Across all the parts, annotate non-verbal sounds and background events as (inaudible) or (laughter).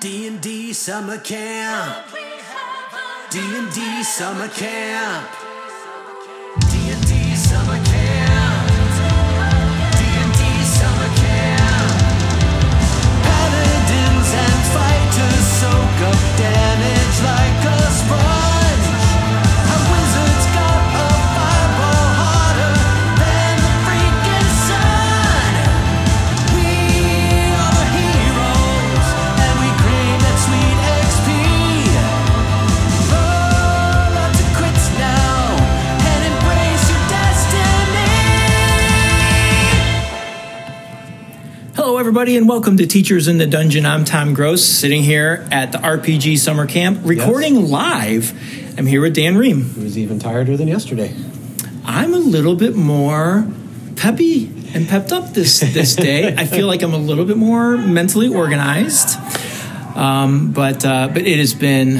D&D summer camp. D&D summer camp. D&D summer camp. D&D summer camp. Paladins and fighters soak up damage like a everybody, and welcome to Teachers in the Dungeon. I'm Tom Gross, sitting here at the RPG Summer Camp, recording live. I'm here with Dan Ream. Was even tireder than yesterday. I'm a little bit more peppy and pepped up this this day. (laughs) I feel like I'm a little bit more mentally organized, um, but uh, but it has been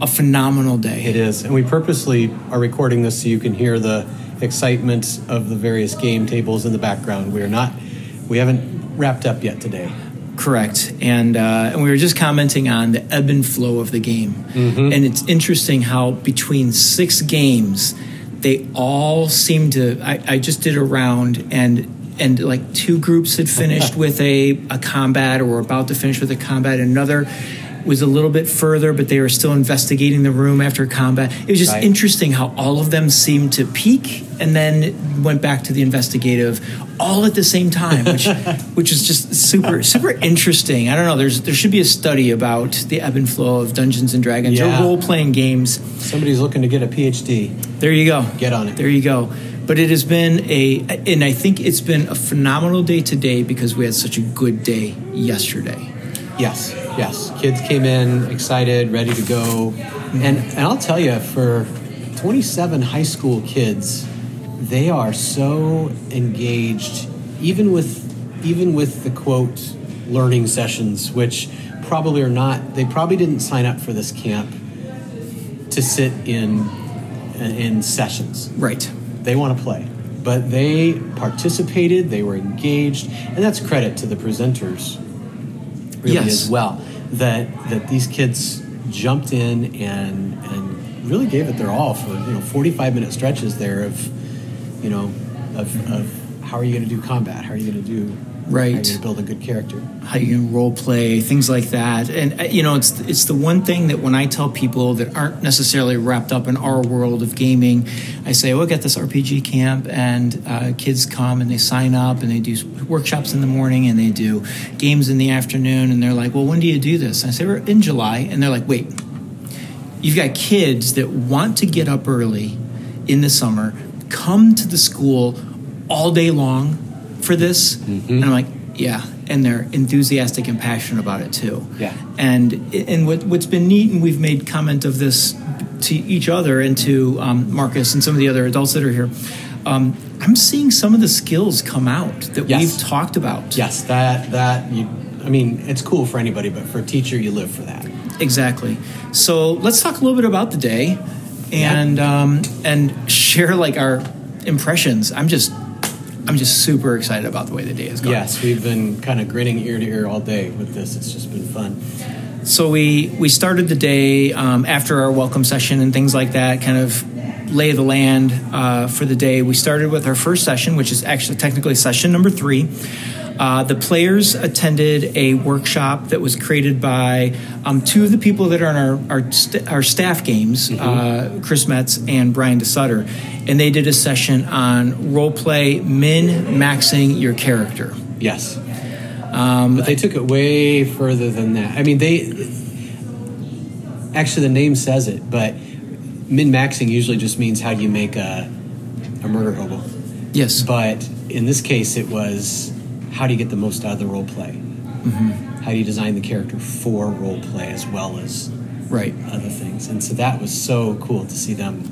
a phenomenal day. It is, and we purposely are recording this so you can hear the excitement of the various game tables in the background. We are not, we haven't wrapped up yet today. Correct, and uh, and we were just commenting on the ebb and flow of the game, and it's interesting how between six games, they all seem to. I, I just did a round, and and like two groups had finished (laughs) with a a combat or were about to finish with a combat. Another was a little bit further, but they were still investigating the room after combat. It was just Right. interesting how all of them seemed to peak and then went back to the investigative all at the same time, which (laughs) which is just super super interesting. I don't know. There's there should be a study about the ebb and flow of Dungeons and Dragons Yeah. or role playing games. Somebody's looking to get a PhD. There you go. Get on it. There you go. But it has been a, and I think it's been a phenomenal day today because we had such a good day yesterday. Yes, yes. Kids came in excited, ready to go, and and I'll tell you, for 27 high school kids, they are so engaged, even with even with the quote learning sessions, which probably are not. They probably didn't sign up for this camp to sit in in sessions Right. they want to play but they participated they were engaged and that's credit to the presenters really Yes. as well that that these kids jumped in and and really gave it their all for you know 45 minute stretches there of you know of, of how are you going to do combat how are you going to do Right. to build a good character how you can role play, things like that. And uh, you know, it's it's the one thing that when I tell people that aren't necessarily wrapped up in our world of gaming, I say, "Oh, I got this RPG camp, and uh, kids come and they sign up and they do workshops in the morning and they do games in the afternoon." And they're like, "Well, when do you do this?" And I say, "We're in July," and they're like, "Wait." You've got kids that want to get up early in the summer, come to the school all day long for this. And I'm like, yeah. And they're enthusiastic and passionate about it too. Yeah. And and what, what's been neat, and we've made comment of this to each other and to um, Marcus and some of the other adults that are here. Um, I'm seeing some of the skills come out that Yes. we've talked about. yes that that you i mean it's cool for anybody but for a teacher you live for that Exactly. So let's talk a little bit about the day, and um, and share like our impressions. I'm just I'm just super excited about the way the day is going. Yes, we've been kind of grinning ear to ear all day with this. It's just been fun. So we we started the day um, after our welcome session and things like that, kind of lay the land uh, for the day. We started with our first session, which is actually technically session number three. Uh, the players attended a workshop that was created by um, two of the people that are on our our, st- our staff games, uh, Chris Metz and Brian DeSutter, and they did a session on role play min maxing your character. Yes. but they took it way further than that. I mean, they actually the name says it, but min maxing usually just means how do you make a a murder hobo. Yes, But in this case, it was how do you get the most out of the role play? How do you design the character for role play as well as right. other things? And so that was so cool to see them.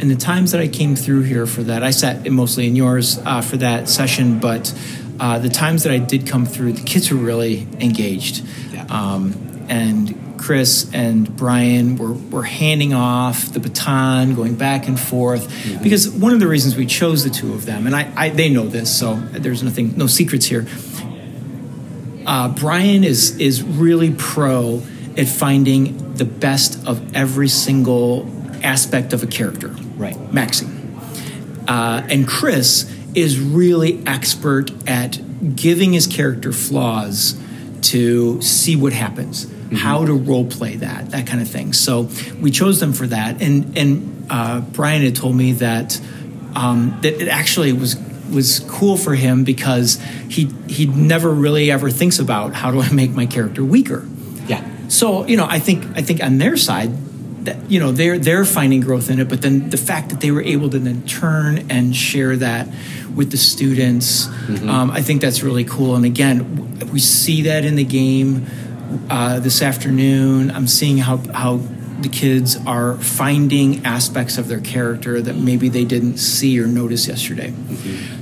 and the times that I came through here for that, I sat mostly in yours uh, for that session, but uh, the times that I did come through, the kids were really engaged. Yeah. Um, and Chris and Brian were, were handing off the baton, going back and forth. Because one of the reasons we chose the two of them, and I, I they know this, so there's nothing, no secrets here. uh, Brian is is really pro at finding the best of every single aspect of a character. Right. Maxie. Uh, and Chris is really expert at giving his character flaws to see what happens, how to role play that, that kind of thing. So we chose them for that. And and uh, Brian had told me that um, that it actually was was cool for him because he he never really ever thinks about how do I make my character weaker. Yeah. So you know, I think I think on their side, that you know they're they're finding growth in it. But then the fact that they were able to then turn and share that with the students, um, I think that's really cool. And again, we see that in the game uh, this afternoon. I'm seeing how how the kids are finding aspects of their character that maybe they didn't see or notice yesterday.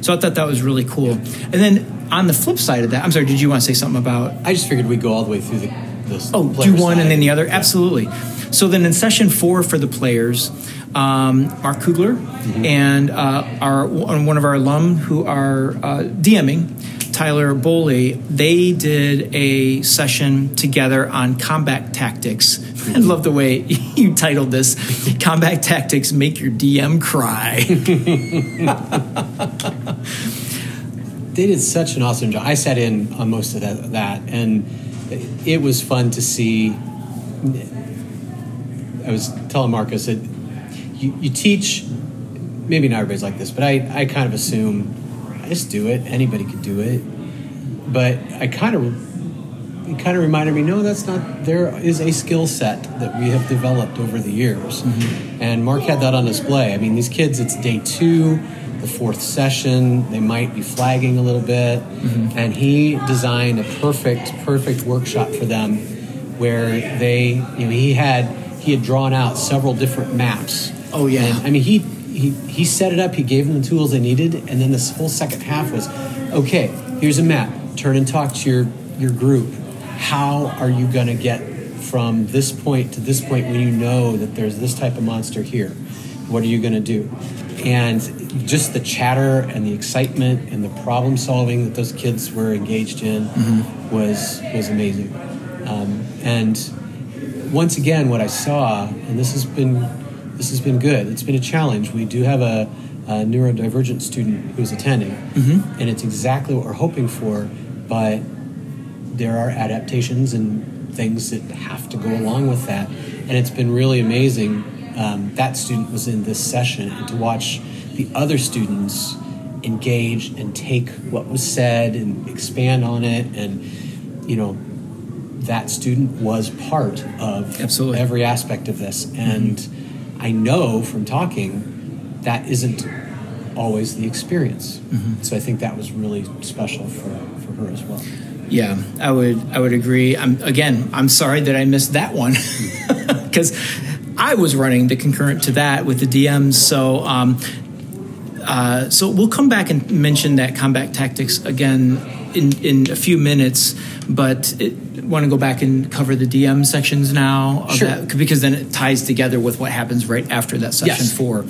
So I thought that was really cool. And then on the flip side of that, I'm sorry, did you want to say something about I just figured we'd go all the way through the. the Oh, do one and then the other? Yeah. Absolutely. So then in session four for the players, um, Mark Kugler Mm-hmm. and uh, our one of our alum who are uh, DMing, Tyler Boley, they did a session together on combat tactics. (laughs) I love the way (laughs) you titled this (laughs) Combat Tactics Make Your DM Cry. they did such an awesome job. I sat in on most of that, that and it was fun to see. I was telling Marcus said, you, you teach, maybe not everybody's like this, but I, I kind of assume, just do it. Anybody could do it. But I kind of, it kind of reminded me, no, that's not, there is a skill set that we have developed over the years. Mm-hmm. And Mark had that on display. I mean, these kids, it's day two, the fourth session, they might be flagging a little bit. Mm-hmm. And he designed a perfect, perfect workshop for them where they, you know, he had, he had drawn out several different maps. Oh, yeah. And, I mean, he, he, he set it up, he gave them the tools they needed, and then this whole second half was okay, here's a map, turn and talk to your, your group. How are you going to get from this point to this point when you know that there's this type of monster here? What are you going to do? And just the chatter and the excitement and the problem solving that those kids were engaged in was was amazing. Um, and once again, what I saw, and this has been this has been good. It's been a challenge. We do have a, a neurodivergent student who's attending, and it's exactly what we're hoping for. But there are adaptations and things that have to go along with that, and it's been really amazing. Um, that student was in this session, and to watch the other students engage and take what was said and expand on it, and you know that student was part of Absolutely. every aspect of this. And I know from talking that isn't always the experience. So I think that was really special for, for her as well. Yeah, I would I would agree. I'm again, I'm sorry that I missed that one (laughs) because I was running the concurrent to that with the DMs. So um, uh, so we'll come back and mention that combat tactics again in in a few minutes. But it, want to go back and cover the DM sections now of Sure. that because then it ties together with what happens right after that session Yes. four.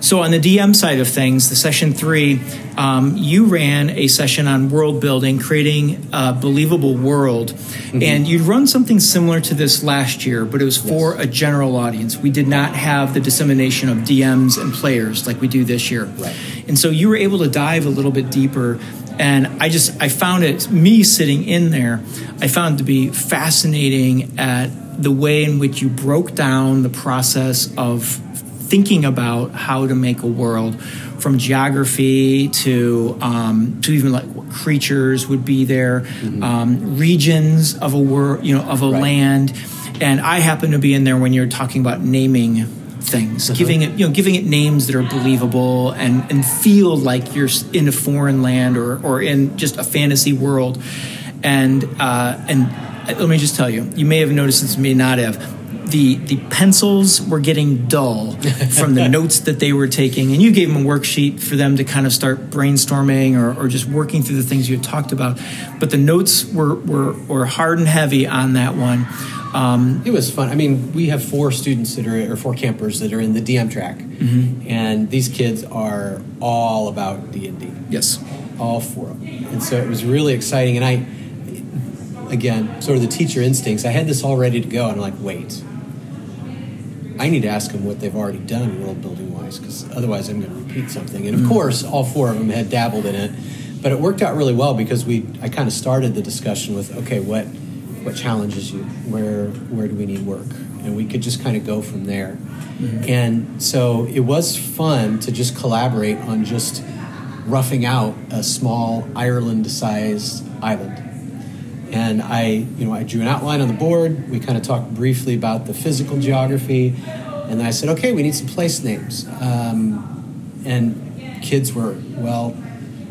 So on the DM side of things, the session three, um, you ran a session on world building, creating a believable world, Mm-hmm. and you'd run something similar to this last year, but it was for a general audience. We did not have the dissemination of DMs and players like we do this year, Right. and so you were able to dive a little bit deeper. And I just I found it me sitting in there, I found it to be fascinating at the way in which you broke down the process of thinking about how to make a world from geography to um, to even like what creatures would be there um, regions of a world you know of a Right. land and i happen to be in there when you're talking about naming things giving it you know giving it names that are believable and and feel like you're in a foreign land or or in just a fantasy world and uh, and uh, let me just tell you you may have noticed this may not have the the pencils were getting dull (laughs) from the notes that they were taking, and you gave them a worksheet for them to kind of start brainstorming or, or just working through the things you had talked about. But the notes were were, were hard and heavy on that one. Um, It was fun. I mean, we have four students that are, or four campers that are in the DM track, and these kids are all about D and D. yes, all four of them. And so it was really exciting. And I, again, sort of the teacher instincts. I had this all ready to go, and I'm like, wait, I need to ask them what they've already done world building wise, because otherwise I'm going to repeat something. And of course, all four of them had dabbled in it, but it worked out really well because we I kind of started the discussion with, okay, what what challenges you? Where where do we need work? And we could just kind of go from there. And so it was fun to just collaborate on just roughing out a small Ireland-sized island. And I, you know, I drew an outline on the board. We kind of talked briefly about the physical geography, and then I said, okay, we need some place names. Um, and kids were, well,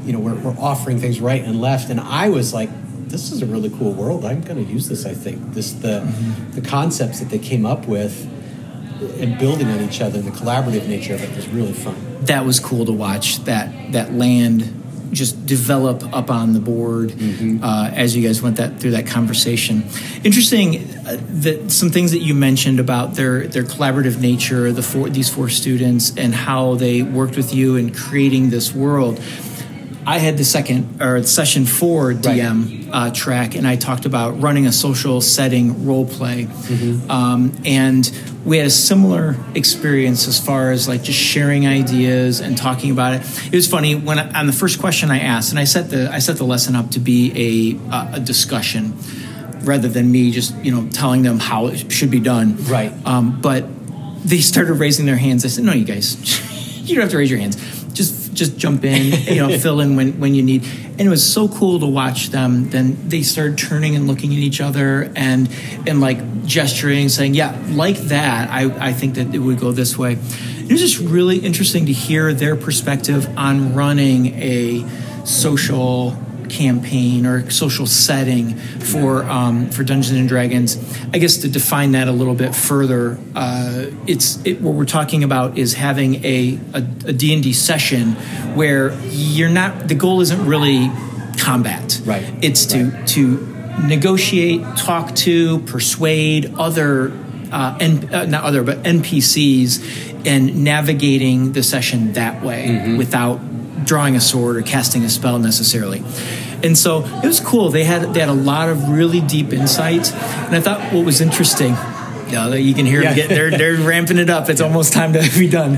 you know, we're, we're offering things right and left, and I was like, this is a really cool world. I'm going to use this. I think this the the concepts that they came up with and building on each other, the collaborative nature of it was really fun. that was cool to watch that that land just develop up on the board uh, as you guys went that through that conversation. Interesting uh, that some things that you mentioned about their their collaborative nature, the four these four students, and how they worked with you in creating this world. I had the second or session four DM uh, track, and I talked about running a social setting role play, um, and we had a similar experience as far as like just sharing ideas and talking about it. It was funny when I, on the first question I asked, and I set the I set the lesson up to be a uh, a discussion rather than me just you know telling them how it should be done. Right. Um, but they started raising their hands. I said, "No, you guys, (laughs) you don't have to raise your hands. Just jump in, you know, (laughs) fill in when when you need." And it was so cool to watch them. Then they started turning and looking at each other and and like gesturing, saying, "Yeah, like that. I I think that it would go this way." It was just really interesting to hear their perspective on running a social campaign or social setting for um, for Dungeons and Dragons. I guess to define that a little bit further, uh, it's it, what we're talking about is having a a, a D&D session where you're not the goal isn't really combat. Right. It's to to negotiate, talk to, persuade other uh, N, uh, not other but NPCs and navigating the session that way without drawing a sword or casting a spell necessarily. And so it was cool. They had they had a lot of really deep insight, and I thought what was interesting. Yeah, you can hear Yeah. them get they're they're (laughs) ramping it up. It's almost time to (laughs) be done.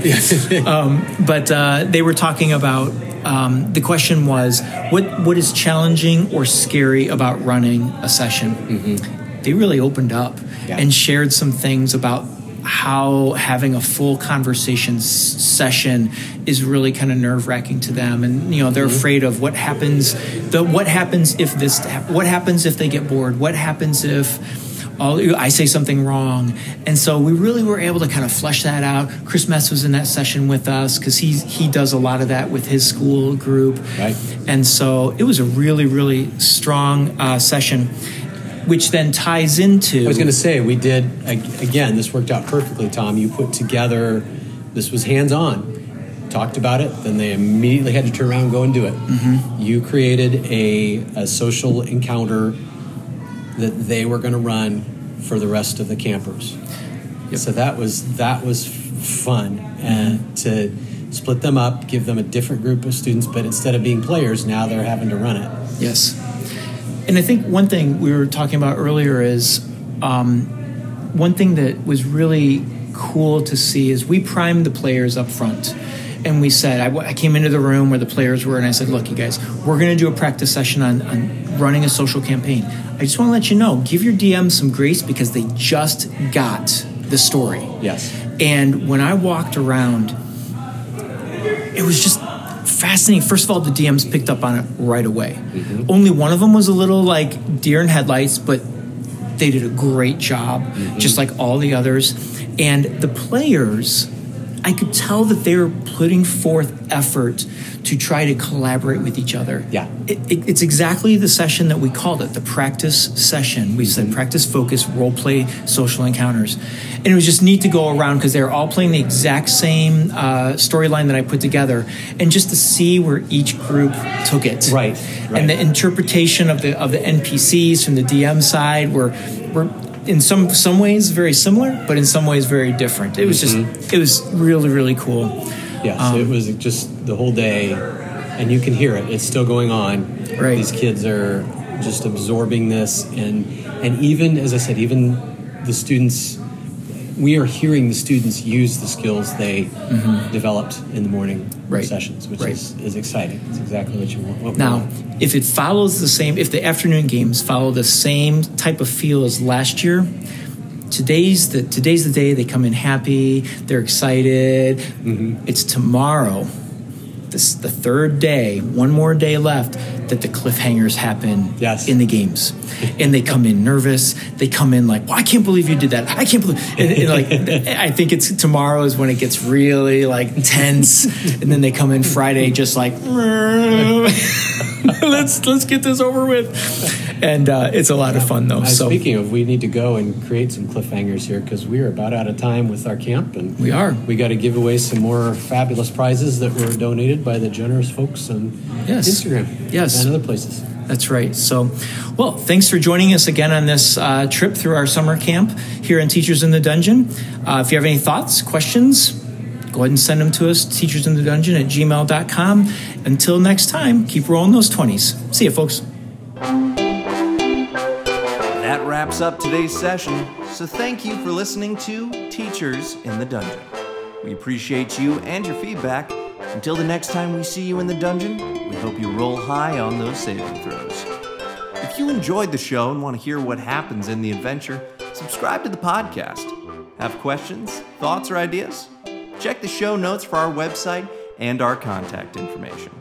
um, but uh, they were talking about um, the question was what what is challenging or scary about running a session. They really opened up Yeah. and shared some things about how having a full conversation s- session is really kind of nerve wracking to them, and you know they're afraid of what happens. The what happens if this? What happens if they get bored? What happens if? all, I say something wrong. And so we really were able to kind of flesh that out. Chris Metz was in that session with us because he, he does a lot of that with his school group. Right. And so it was a really, really strong uh, session, which then ties into. I was going to say we did again. This worked out perfectly, Tom. You put together. This was hands on. Talked about it, then they immediately had to turn around and go and do it. Mm-hmm. You created a, a social encounter that they were going to run for the rest of the campers. So that was that was fun, and mm-hmm. to split them up, give them a different group of students, but instead of being players, now they're having to run it. Yes. And I think one thing we were talking about earlier is um, one thing that was really cool to see is we primed the players up front. And we said, I came into the room where the players were, and I said, Look, you guys, we're going to do a practice session on, on running a social campaign. I just want to let you know, give your DM some grace because they just got the story. Yes. And when I walked around, it was just fascinating. First of all, the DMs picked up on it right away. Mm-hmm. Only one of them was a little like deer in headlights, but they did a great job, mm-hmm. just like all the others. And the players, I could tell that they were putting forth effort to try to collaborate with each other. Yeah. It, it- it's exactly the session that we called it, the practice session. We said practice, focus, role play, social encounters. And it was just neat to go around because they were all playing the exact same uh, storyline that I put together, and just to see where each group took it. Right, right. And the interpretation of the of the NPCs from the DM side were were in some some ways very similar, but in some ways very different. It was Mm-hmm. just it was really really cool. Yes, Um, it was just the whole day, and you can hear it. It's still going on. Right. These kids are just absorbing this, and and even as I said, even the students. We are hearing the students use the skills they developed in the morning Mm-hmm. Right. sessions, which Right. is, is exciting. It's exactly what you want. What Now, want. if it follows the same, if the afternoon games follow the same type of feel as last year, today's the today's the day they come in happy, they're excited. Mm-hmm. It's tomorrow, this the third day, one more day left that the cliffhangers happen Yes. in the games, and they come in nervous. They come in like, "Well, I can't believe you did that. I can't believe." And, and like, I think it's tomorrow is when it gets really like tense, and then they come in Friday just like, (laughs) (laughs) (laughs) "Let's let's get this over with," and uh, it's a lot of fun though. So speaking of, we need to go and create some cliffhangers here because we are about out of time with our camp, and We are. We got to give away some more fabulous prizes that were donated by the generous folks on Yes. Instagram, Yes. and other places. That's right. So, well, thanks for joining us again on this uh, trip through our summer camp here in Teachers in the Dungeon. Uh, if you have any thoughts, questions, go ahead and send them to us, teachersinthedungeon at gmail.com. Until next time, keep rolling those 20s. See you, folks. That wraps up today's session, so thank you for listening to Teachers in the Dungeon. We appreciate you and your feedback. Until the next time we see you in the dungeon, we hope you roll high on those saving throws. If you enjoyed the show and want to hear what happens in the adventure, subscribe to the podcast. Have questions, thoughts, or ideas? Check the show notes for our website and our contact information.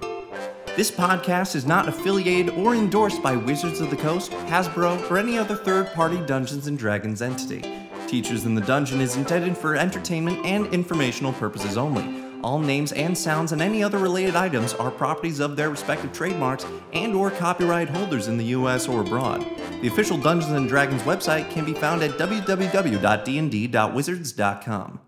This podcast is not affiliated or endorsed by Wizards of the Coast, Hasbro, or any other third party Dungeons and Dragons entity. Teachers in the Dungeon is intended for entertainment and informational purposes only. All names and sounds and any other related items are properties of their respective trademarks and or copyright holders in the US or abroad. The official Dungeons and Dragons website can be found at www.dnd.wizards.com.